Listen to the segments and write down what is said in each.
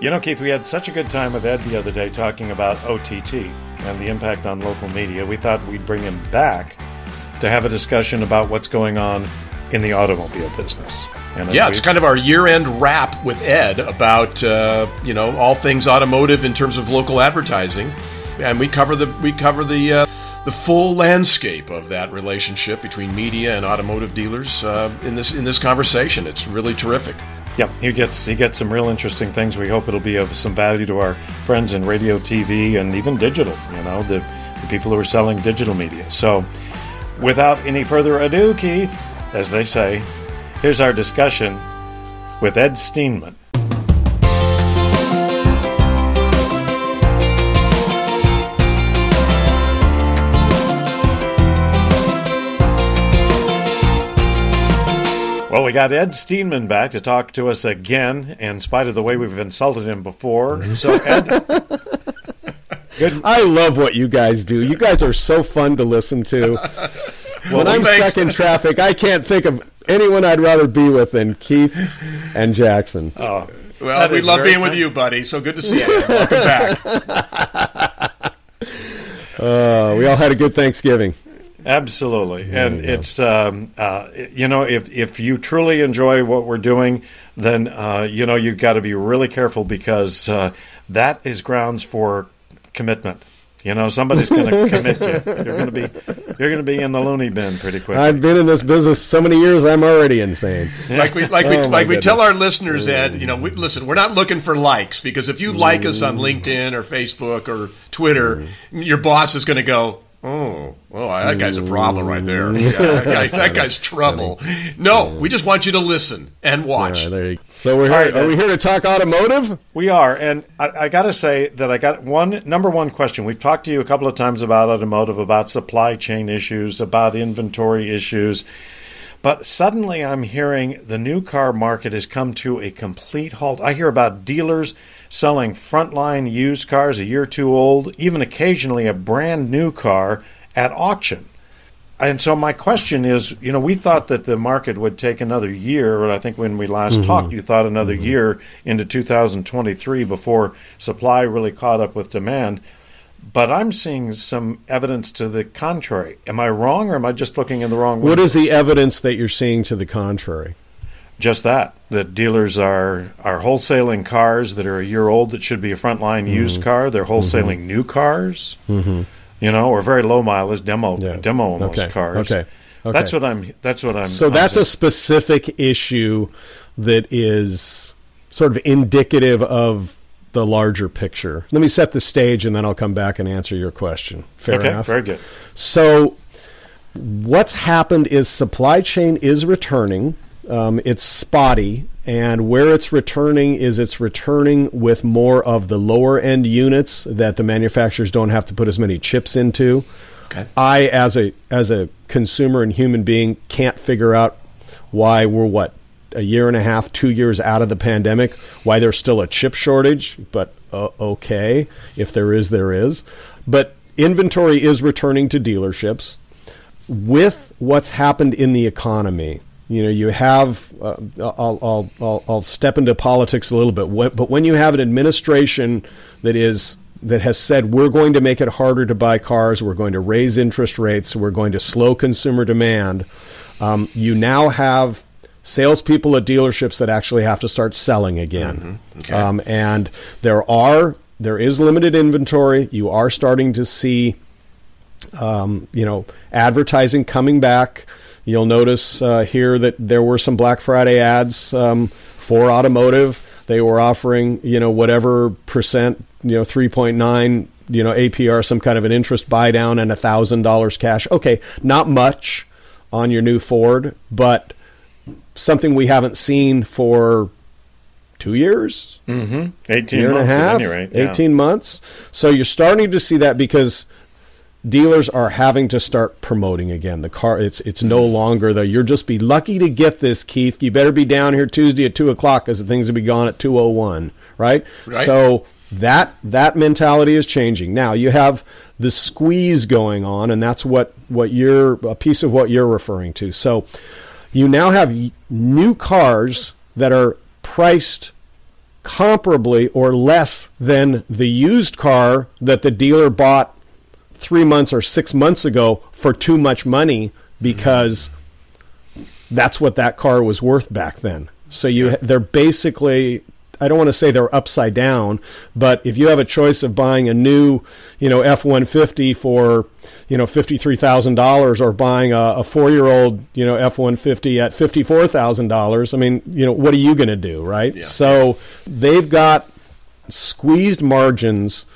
You know, Keith, we had such a good time with Ed the other day talking about OTT and the impact on local media. We thought we'd bring him back to have a discussion about what's going on in the automobile business. And yeah, it's kind of our year-end wrap with Ed about uh, you know all things automotive in terms of local advertising, and we cover the we cover the uh, the full landscape of that relationship between media and automotive dealers uh, in this in this conversation. It's really terrific. Yep, he gets he gets some real interesting things. We hope it'll be of some value to our friends in radio, TV, and even digital. You know, the, the people who are selling digital media. So, without any further ado, Keith, as they say, here's our discussion with Ed Steenman. We got Ed Steenman back to talk to us again, in spite of the way we've insulted him before. So, Ed. good. I love what you guys do. You guys are so fun to listen to. well, when I'm stuck in traffic, I can't think of anyone I'd rather be with than Keith and Jackson. Oh, well, we love being with you, buddy. So good to see you. Welcome back. Uh, we all had a good Thanksgiving. Absolutely, and it's um, uh, you know if if you truly enjoy what we're doing, then uh, you know you've got to be really careful because uh, that is grounds for commitment. You know, somebody's going to commit you. You're going to be you're going to be in the loony bin pretty quick. I've been in this business so many years, I'm already insane. Like we like we oh, like we tell our listeners, Ed. You know, we, listen, we're not looking for likes because if you like us on LinkedIn or Facebook or Twitter, mm. your boss is going to go, Oh, well, that guy's a problem right there. Yeah, that, guy, that, guy's trouble. No, we just want you to listen and watch. Right, so we're here, right, are we here to talk automotive? We are, and I, I got to say that I got one number one question. We've talked to you a couple of times about automotive, about supply chain issues, about inventory issues. But suddenly I'm hearing the new car market has come to a complete halt. I hear about dealers selling frontline used cars a year too old, even occasionally a brand new car at auction. And so my question is, you know, we thought that the market would take another year. I think when we last mm-hmm. talked, you thought another mm-hmm. year into 2023 before supply really caught up with demand. But I'm seeing some evidence to the contrary. Am I wrong, or am I just looking in the wrong? Way? What is the evidence that you're seeing to the contrary? Just that that dealers are are wholesaling cars that are a year old that should be a frontline mm-hmm. used car. They're wholesaling mm-hmm. new cars, mm-hmm. you know, or very low mileage demo yeah. demo almost okay. cars. Okay. okay. That's what I'm. That's what I'm. So I'm that's saying. a specific issue that is sort of indicative of the larger picture. Let me set the stage and then I'll come back and answer your question. Fair okay, enough? Very good. So, what's happened is supply chain is returning. Um, it's spotty, and where it's returning is it's returning with more of the lower end units that the manufacturers don't have to put as many chips into. Okay. I, as a as a consumer and human being, can't figure out why we're what a year and a half, two years out of the pandemic, why there's still a chip shortage, but uh, okay, if there is, there is. But inventory is returning to dealerships with what's happened in the economy. You know, you have, uh, I'll, I'll, I'll, I'll step into politics a little bit, but when you have an administration that is that has said we're going to make it harder to buy cars, we're going to raise interest rates, we're going to slow consumer demand. Um, you now have salespeople at dealerships that actually have to start selling again. Mm-hmm. Okay. Um, and there are there is limited inventory. You are starting to see, um, you know, advertising coming back. You'll notice uh, here that there were some Black Friday ads um, for automotive. They were offering, you know, whatever percent, you know, three point nine, you know, APR, some kind of an interest buy down, and a thousand dollars cash. Okay, not much on your new Ford, but something we haven't seen for two years, mm-hmm. eighteen months, and a half, rate, yeah. eighteen months. So you're starting to see that because dealers are having to start promoting again. The car, it's it's no longer the you're just be lucky to get this, Keith. You better be down here Tuesday at two o'clock because the things will be gone at two o one, right? Right. So that that mentality is changing. Now you have the squeeze going on, and that's what what you're a piece of what you're referring to. So you now have new cars that are priced comparably or less than the used car that the dealer bought three months or six months ago for too much money because that's what that car was worth back then. So you they're basically I don't want to say they're upside down, but if you have a choice of buying a new, you know, F one fifty for, you know, fifty three thousand dollars, or buying a, a four year old, you know, F one fifty at fifty four thousand dollars, I mean, you know, what are you going to do, right? Yeah. So they've got squeezed margins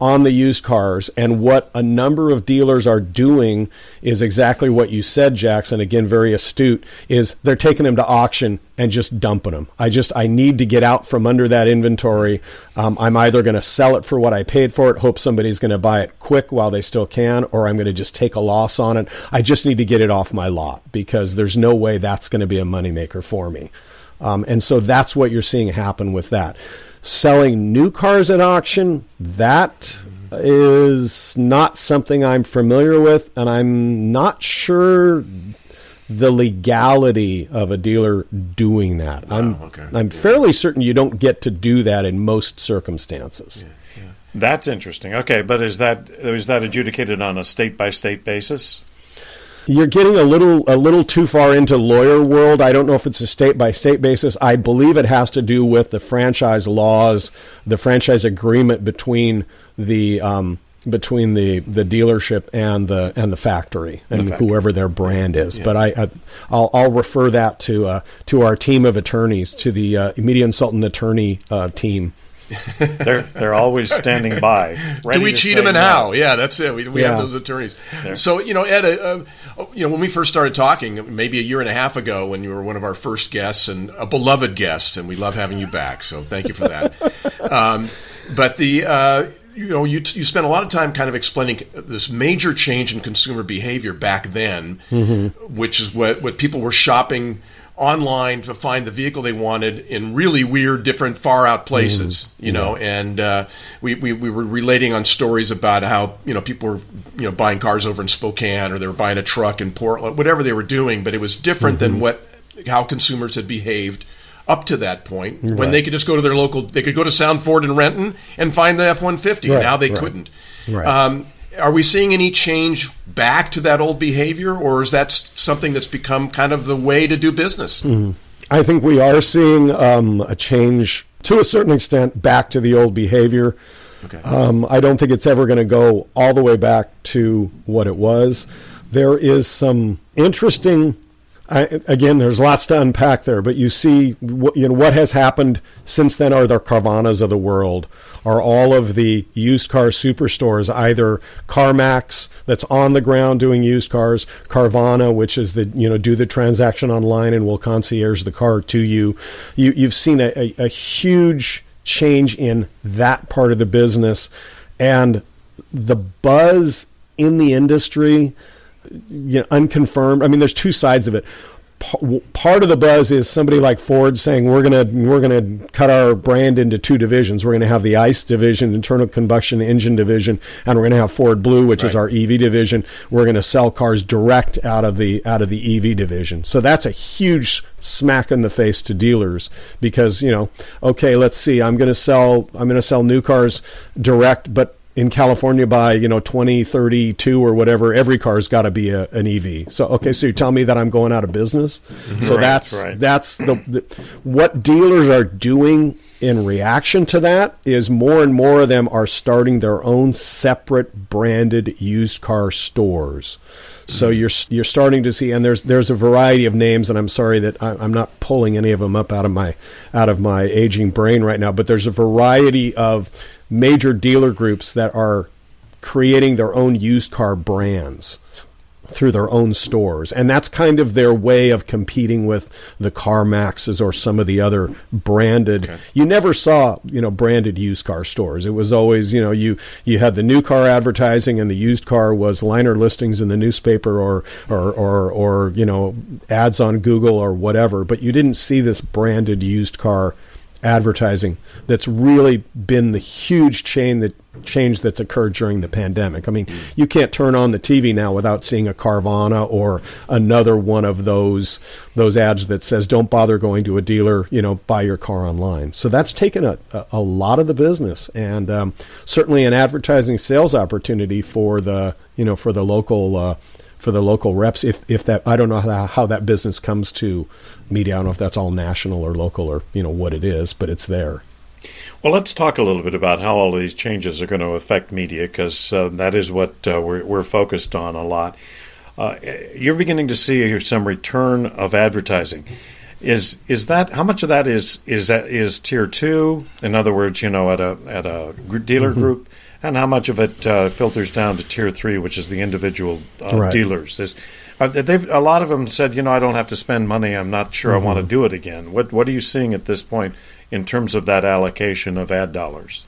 on the used cars. And what a number of dealers are doing is exactly what you said, Jackson. Again, very astute. Is they're taking them to auction and just dumping them. I just I need to get out from under that inventory. Um, I'm either going to sell it for what I paid for it, hope somebody's going to buy it quick while they still can, or I'm going to just take a loss on it. I just need to get it off my lot because there's no way that's going to be a moneymaker for me. Um, and so that's what you're seeing happen with that selling new cars at auction, that is not something I'm familiar with, and I'm not sure the legality of a dealer doing that. Oh, I'm okay. I'm fairly certain you don't get to do that in most circumstances. Yeah, yeah. That's interesting. Okay, but is that is that adjudicated on a state by state basis? You're getting a little a little too far into lawyer world. I don't know if it's a state by state basis. I believe it has to do with the franchise laws, the franchise agreement between the um, between the, the dealership and the and the factory and the factory. whoever their brand is. Yeah. But I, I will I'll refer that to uh, to our team of attorneys to the uh, media consultant attorney uh, team they're they're always standing by. Do we cheat them and no. how? Yeah, that's it. We, we yeah. have those attorneys. There. So you know, Ed, uh, uh, you know, when we first started talking, maybe a year and a half ago, when you were one of our first guests and a beloved guest, and we love having you back. So thank you for that. um, but the uh, you know, you, you spent a lot of time kind of explaining this major change in consumer behavior back then, mm-hmm. which is what, what people were shopping online to find the vehicle they wanted in really weird, different, far out places, mm, you know. Yeah. And uh, we, we, we were relating on stories about how you know people were you know buying cars over in Spokane or they were buying a truck in Portland, whatever they were doing, but it was different mm-hmm. than what how consumers had behaved up to that point right. when they could just go to their local, they could go to Sound Ford in Renton and find the F one fifty. Now they right. couldn't. Right. Um, are we seeing any change back to that old behavior, or is that something that's become kind of the way to do business? Mm-hmm. I think we are seeing um, a change to a certain extent back to the old behavior. Okay. Um, I don't think it's ever going to go all the way back to what it was. There is some interesting I, again, there's lots to unpack there, but you see, what, you know, what has happened since then are the Carvanas of the world, are all of the used car superstores, either CarMax that's on the ground doing used cars, Carvana, which is the you know do the transaction online and will concierge the car to you. you you've seen a, a, a huge change in that part of the business, and the buzz in the industry you know, unconfirmed. I mean, there's two sides of it. Part of the buzz is somebody like Ford saying we're gonna we're gonna cut our brand into two divisions. We're gonna have the ICE division, internal combustion engine division, and we're gonna have Ford Blue, which right. is our EV division. We're gonna sell cars direct out of the out of the EV division. So that's a huge smack in the face to dealers because you know, okay, let's see, I'm gonna sell I'm gonna sell new cars direct, but in California by you know 2032 or whatever, every car's got to be a, an EV. So okay, so you tell me that I'm going out of business. Mm-hmm. So right, that's right. that's the, the what dealers are doing in reaction to that is more and more of them are starting their own separate branded used car stores. So mm-hmm. you're you're starting to see, and there's there's a variety of names, and I'm sorry that I, am not pulling any of them up out of my out of my aging brain right now, but there's a variety of major dealer groups that are creating their own used car brands through their own stores. And that's kind of their way of competing with the CarMaxes or some of the other branded. Okay. You never saw, you know, branded used car stores. It was always, you know, you, you had the new car advertising and the used car was liner listings in the newspaper or, or, or, or, you know, ads on Google or whatever. But you didn't see this branded used car advertising that's really been the huge chain that change that's occurred during the pandemic. I mean, you can't turn on the TV now without seeing a Carvana or another one of those those ads that says "Don't bother going to a dealer, you know, buy your car online." So that's taken a, a, lot of the business, and um, certainly an advertising sales opportunity for the you know for the local. Uh, for the local reps, if if that I don't know how, how that business comes to media. I don't know if that's all national or local or you know what it is, but it's there. Well, let's talk a little bit about how all these changes are going to affect media because uh, that is what uh, we're, we're, focused on a lot. Uh, you're beginning to see some return of advertising. Is is that how much of that is is that is tier two? In other words, you know, at a at a dealer mm-hmm. group, and how much of it uh, filters down to tier three, which is the individual uh, right. dealers? Is, uh, they've a lot of them said, you know, I don't have to spend money. I'm not sure mm-hmm. I want to do it again. What what are you seeing at this point in terms of that allocation of ad dollars?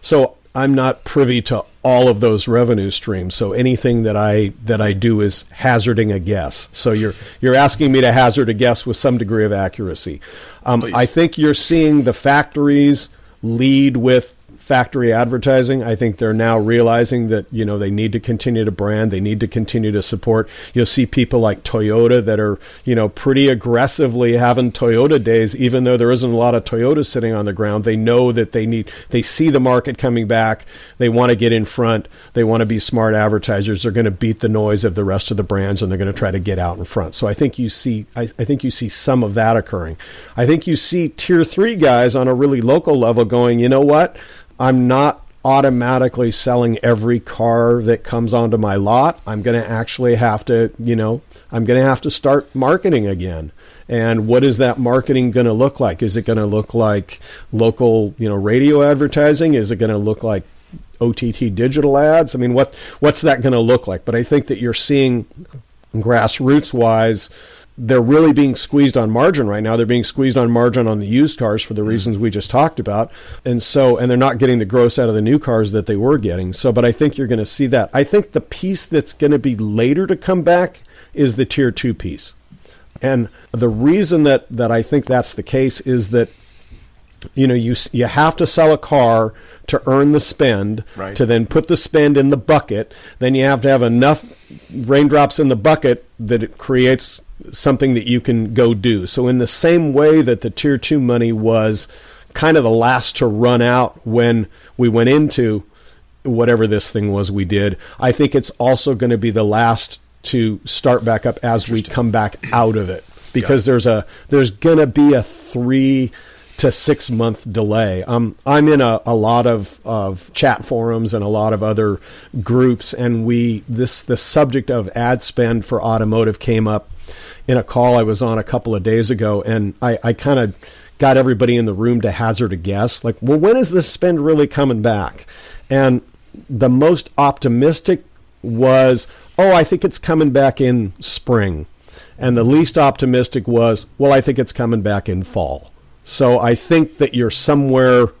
So I'm not privy to all of those revenue streams. So anything that I that I do is hazarding a guess. So you're you're asking me to hazard a guess with some degree of accuracy. Um, I think you're seeing the factories lead with factory advertising. I think they're now realizing that you know they need to continue to brand, they need to continue to support. You'll see people like Toyota that are you know pretty aggressively having Toyota days, even though there isn't a lot of Toyotas sitting on the ground. They know that they need, they see the market coming back. They want to get in front. They want to be smart advertisers. They're going to beat the noise of the rest of the brands, and they're going to try to get out in front. So I think you see, I, I think you see some of that occurring. I think you see tier three guys on a really local level going, you know what? I'm not automatically selling every car that comes onto my lot. I'm going to actually have to, you know, I'm going to have to start marketing again. And what is that marketing going to look like? Is it going to look like local, you know, radio advertising? Is it going to look like OTT digital ads? I mean, what what's that going to look like? But I think that you're seeing grassroots wise they're really being squeezed on margin right now. They're being squeezed on margin on the used cars for the mm. reasons we just talked about. And so, and they're not getting the gross out of the new cars that they were getting. So, but I think you're going to see that. I think the piece that's going to be later to come back is the tier two piece. And the reason that, that I think that's the case is that you know you you have to sell a car to earn the spend right. to then put the spend in the bucket then you have to have enough raindrops in the bucket that it creates something that you can go do. So, in the same way that the tier two money was kind of the last to run out when we went into whatever this thing was we did, I think it's also going to be the last to start back up as we come back out of it because there's a there's going to be a three to six month delay. Um, I'm in a, a lot of, of chat forums and a lot of other groups, and we this the subject of ad spend for automotive came up in a call I was on a couple of days ago, and I, I kind of got everybody in the room to hazard a guess. Like, well, when is this spend really coming back? And the most optimistic was, oh, I think it's coming back in spring. And the least optimistic was, well, I think it's coming back in fall. So I think that you're somewhere,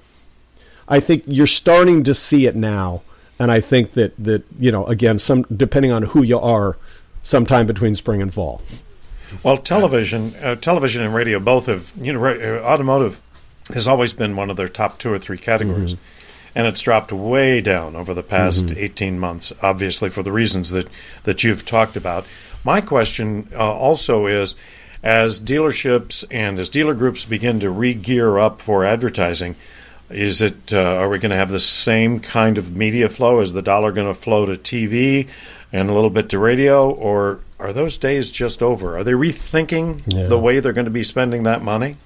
I think you're starting to see it now. And I think that, that you know, again, some depending on who you are, sometime between spring and fall. Well, television, uh, television and radio both have you know uh, automotive has always been one of their top two or three categories. Mm-hmm. And it's dropped way down over the past mm-hmm. 18 months, obviously, for the reasons that, that you've talked about. My question uh, also is as dealerships and as dealer groups begin to re gear up for advertising, is it uh, are we going to have the same kind of media flow? Is the dollar going to flow to TV and a little bit to radio, or are those days just over? Are they rethinking yeah. the way they're going to be spending that money?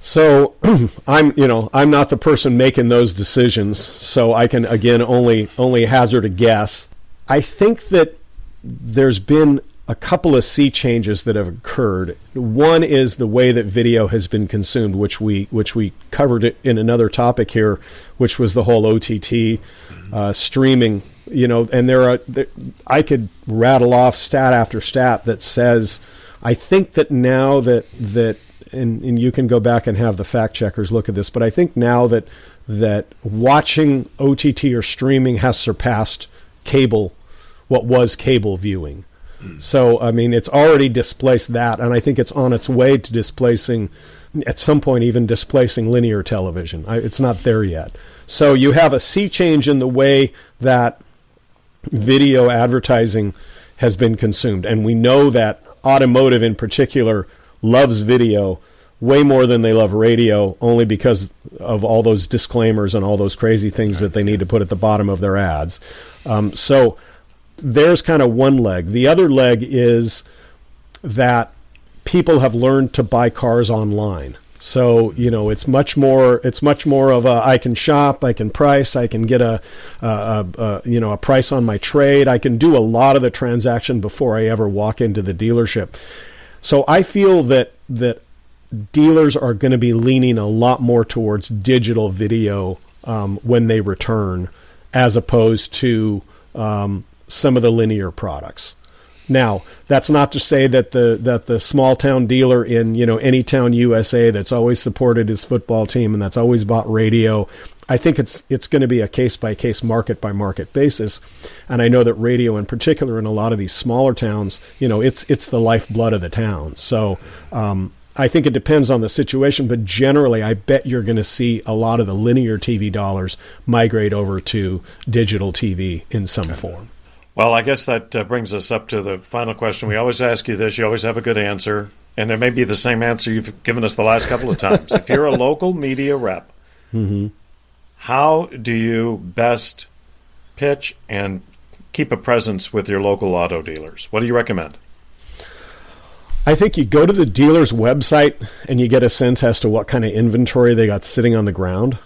So I'm, you know, I'm not the person making those decisions, so I can again only only hazard a guess. I think that there's been a couple of sea changes that have occurred. One is the way that video has been consumed, which we which we covered in another topic here, which was the whole OTT uh, streaming you know, and there are, there, I could rattle off stat after stat that says, I think that now that, that, and, and you can go back and have the fact checkers look at this, but I think now that, that watching OTT or streaming has surpassed cable, what was cable viewing. So, I mean, it's already displaced that, and I think it's on its way to displacing, at some point, even displacing linear television. I, it's not there yet. So you have a sea change in the way that video advertising has been consumed. And we know that automotive in particular loves video way more than they love radio only because of all those disclaimers and all those crazy things that they need to put at the bottom of their ads. Um, so there's kind of one leg. The other leg is that people have learned to buy cars online. So you know it's much more it's much more of a I can shop, I can price, I can get a, a, a, a, you know a price on my trade. I can do a lot of the transaction before I ever walk into the dealership. So I feel that that dealers are going to be leaning a lot more towards digital video um, when they return, as opposed to um, some of the linear products. Now, that's not to say that the that the small town dealer in you know any town USA that's always supported his football team and that's always bought radio. I think it's it's going to be a case by case, market by market basis, and I know that radio in particular in a lot of these smaller towns, you know, it's it's the lifeblood of the town. So. Um, I think it depends on the situation, but generally, I bet you're going to see a lot of the linear TV dollars migrate over to digital TV in some okay. form. Well, I guess that uh, brings us up to the final question. We always ask you this. You always have a good answer, and it may be the same answer you've given us the last couple of times. if you're a local media rep, mm-hmm. how do you best pitch and keep a presence with your local auto dealers? What do you recommend? I think you go to the dealer's website and you get a sense as to what kind of inventory they got sitting on the ground.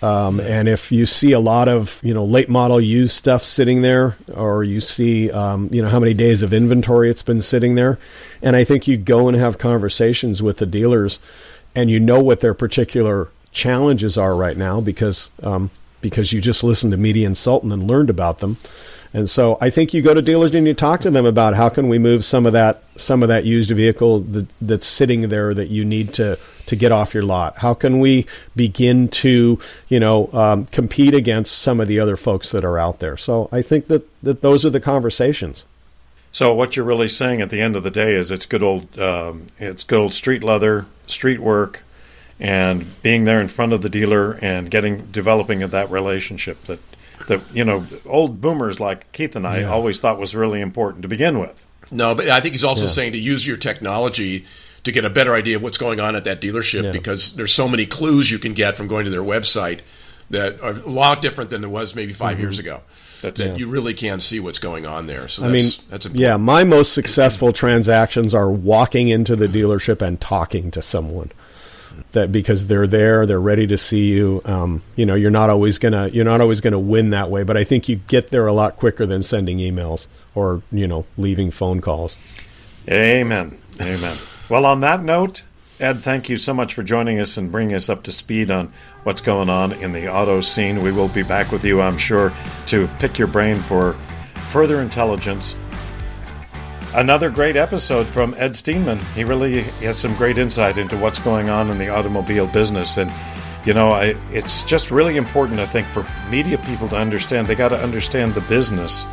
Um, and if you see a lot of you know late model used stuff sitting there, or you see um, you know how many days of inventory it's been sitting there, and I think you go and have conversations with the dealers, and you know what their particular challenges are right now because um, because you just listened to Media Insultant and learned about them. And so I think you go to dealers and you talk to them about how can we move some of that some of that used vehicle that, that's sitting there that you need to to get off your lot. How can we begin to you know um, compete against some of the other folks that are out there? So I think that that those are the conversations. So what you're really saying at the end of the day is it's good old um, it's good old street leather, street work, and being there in front of the dealer and getting developing that relationship that that you know old boomers like Keith and I yeah. always thought was really important to begin with. No, but I think he's also yeah. saying to use your technology to get a better idea of what's going on at that dealership yeah. because there's so many clues you can get from going to their website that are a lot different than there was maybe 5 mm-hmm. years ago. That's, that yeah. you really can see what's going on there. So I mean, that's important. yeah. My most successful transactions are walking into the dealership and talking to someone that because they're there, they're ready to see you. Um, you know, you're not always gonna you're not always gonna win that way, but I think you get there a lot quicker than sending emails or you know leaving phone calls. Amen. Amen. Well, on that note, Ed, thank you so much for joining us and bringing us up to speed on what's going on in the auto scene. We will be back with you, I'm sure, to pick your brain for further intelligence Another great episode from Ed Steenman. He really has some great insight into what's going on in the automobile business. And, you know, I, it's just really important, I think, for media people to understand they got to understand the business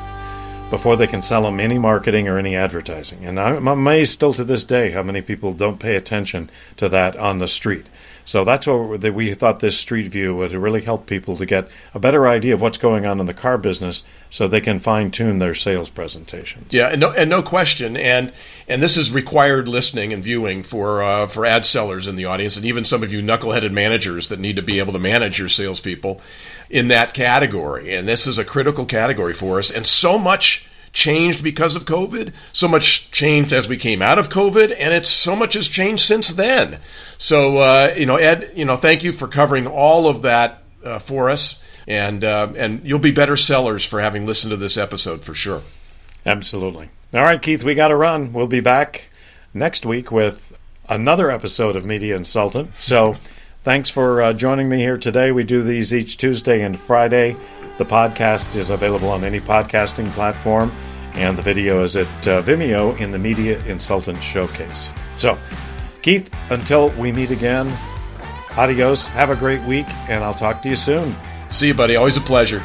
before they can sell them any marketing or any advertising. And I'm amazed still to this day how many people don't pay attention to that on the street. So that's what we thought this street view would really help people to get a better idea of what's going on in the car business, so they can fine tune their sales presentations. Yeah, and no, and no question, and and this is required listening and viewing for uh, for ad sellers in the audience, and even some of you knuckleheaded managers that need to be able to manage your salespeople in that category. And this is a critical category for us, and so much changed because of COVID. So much changed as we came out of COVID, and it's so much has changed since then. So, uh, you know, Ed, you know, thank you for covering all of that uh, for us, and uh, and you'll be better sellers for having listened to this episode for sure. Absolutely. All right, Keith, we got to run. We'll be back next week with another episode of Media Insultant. So. Thanks for uh, joining me here today. We do these each Tuesday and Friday. The podcast is available on any podcasting platform, and the video is at uh, Vimeo in the Media Insultant Showcase. So, Keith, until we meet again, adios. Have a great week, and I'll talk to you soon. See you, buddy. Always a pleasure.